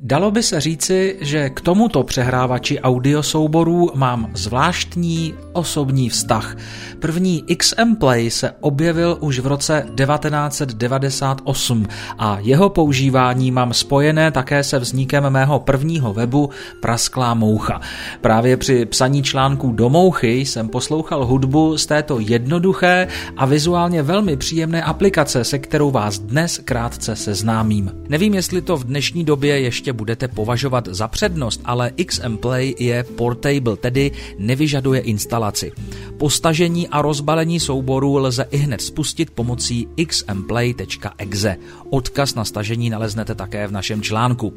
Dalo by se říci, že k tomuto přehrávači audiosouborů mám zvláštní osobní vztah. První XM Play se objevil už v roce 1998 a jeho používání mám spojené také se vznikem mého prvního webu Prasklá moucha. Právě při psaní článků do mouchy jsem poslouchal hudbu z této jednoduché a vizuálně velmi příjemné aplikace, se kterou vás dnes krátce seznámím. Nevím, jestli to v dnešní době ještě ještě budete považovat za přednost, ale XM Play je portable, tedy nevyžaduje instalaci. Po stažení a rozbalení souboru lze i hned spustit pomocí xmplay.exe. Odkaz na stažení naleznete také v našem článku.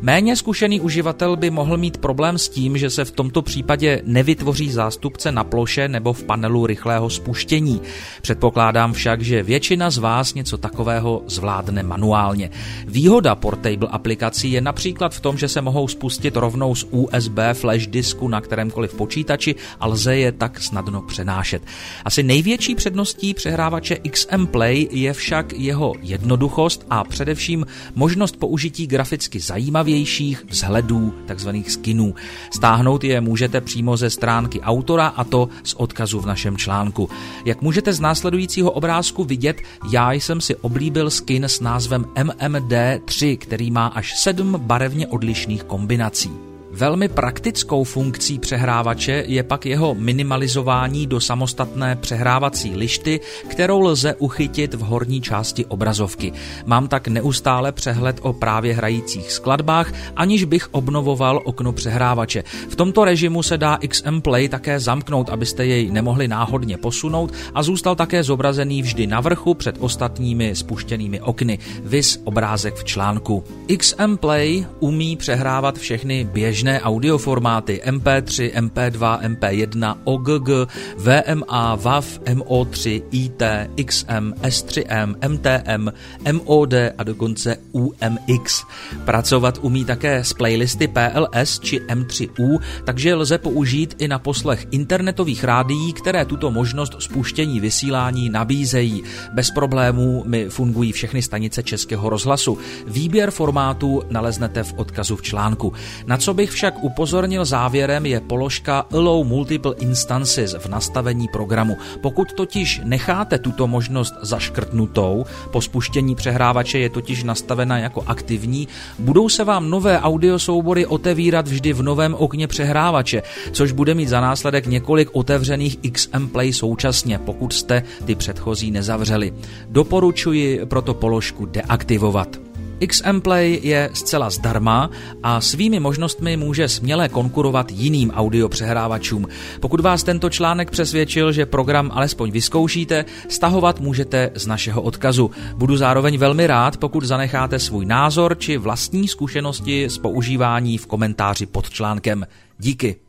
Méně zkušený uživatel by mohl mít problém s tím, že se v tomto případě nevytvoří zástupce na ploše nebo v panelu rychlého spuštění. Předpokládám však, že většina z vás něco takového zvládne manuálně. Výhoda portable aplikací je například v tom, že se mohou spustit rovnou z USB flash disku na kterémkoliv počítači a lze je tak snadno přenášet. Asi největší předností přehrávače XM Play je však jeho jednoduchost a především možnost použití graficky zajímavějších vzhledů, takzvaných skinů. Stáhnout je můžete přímo ze stránky autora a to z odkazu v našem článku. Jak můžete z následujícího obrázku vidět, já jsem si oblíbil skin s názvem MMD3, který má až 7 barevně odlišných kombinací. Velmi praktickou funkcí přehrávače je pak jeho minimalizování do samostatné přehrávací lišty, kterou lze uchytit v horní části obrazovky. Mám tak neustále přehled o právě hrajících skladbách, aniž bych obnovoval okno přehrávače. V tomto režimu se dá XM Play také zamknout, abyste jej nemohli náhodně posunout a zůstal také zobrazený vždy na vrchu před ostatními spuštěnými okny. Vis obrázek v článku. XM Play umí přehrávat všechny běžné běžné audioformáty MP3, MP2, MP1, OGG, VMA, WAV, MO3, IT, XM, S3M, MTM, MOD a dokonce UMX. Pracovat umí také s playlisty PLS či M3U, takže lze použít i na poslech internetových rádií, které tuto možnost spuštění vysílání nabízejí. Bez problémů mi fungují všechny stanice Českého rozhlasu. Výběr formátů naleznete v odkazu v článku. Na co bych však upozornil závěrem je položka Allow Multiple Instances v nastavení programu. Pokud totiž necháte tuto možnost zaškrtnutou, po spuštění přehrávače je totiž nastavena jako aktivní, budou se vám nové audiosoubory otevírat vždy v novém okně přehrávače, což bude mít za následek několik otevřených XM Play současně, pokud jste ty předchozí nezavřeli. Doporučuji proto položku deaktivovat. XM Play je zcela zdarma a svými možnostmi může směle konkurovat jiným audio přehrávačům. Pokud vás tento článek přesvědčil, že program alespoň vyzkoušíte, stahovat můžete z našeho odkazu. Budu zároveň velmi rád, pokud zanecháte svůj názor či vlastní zkušenosti s používání v komentáři pod článkem. Díky.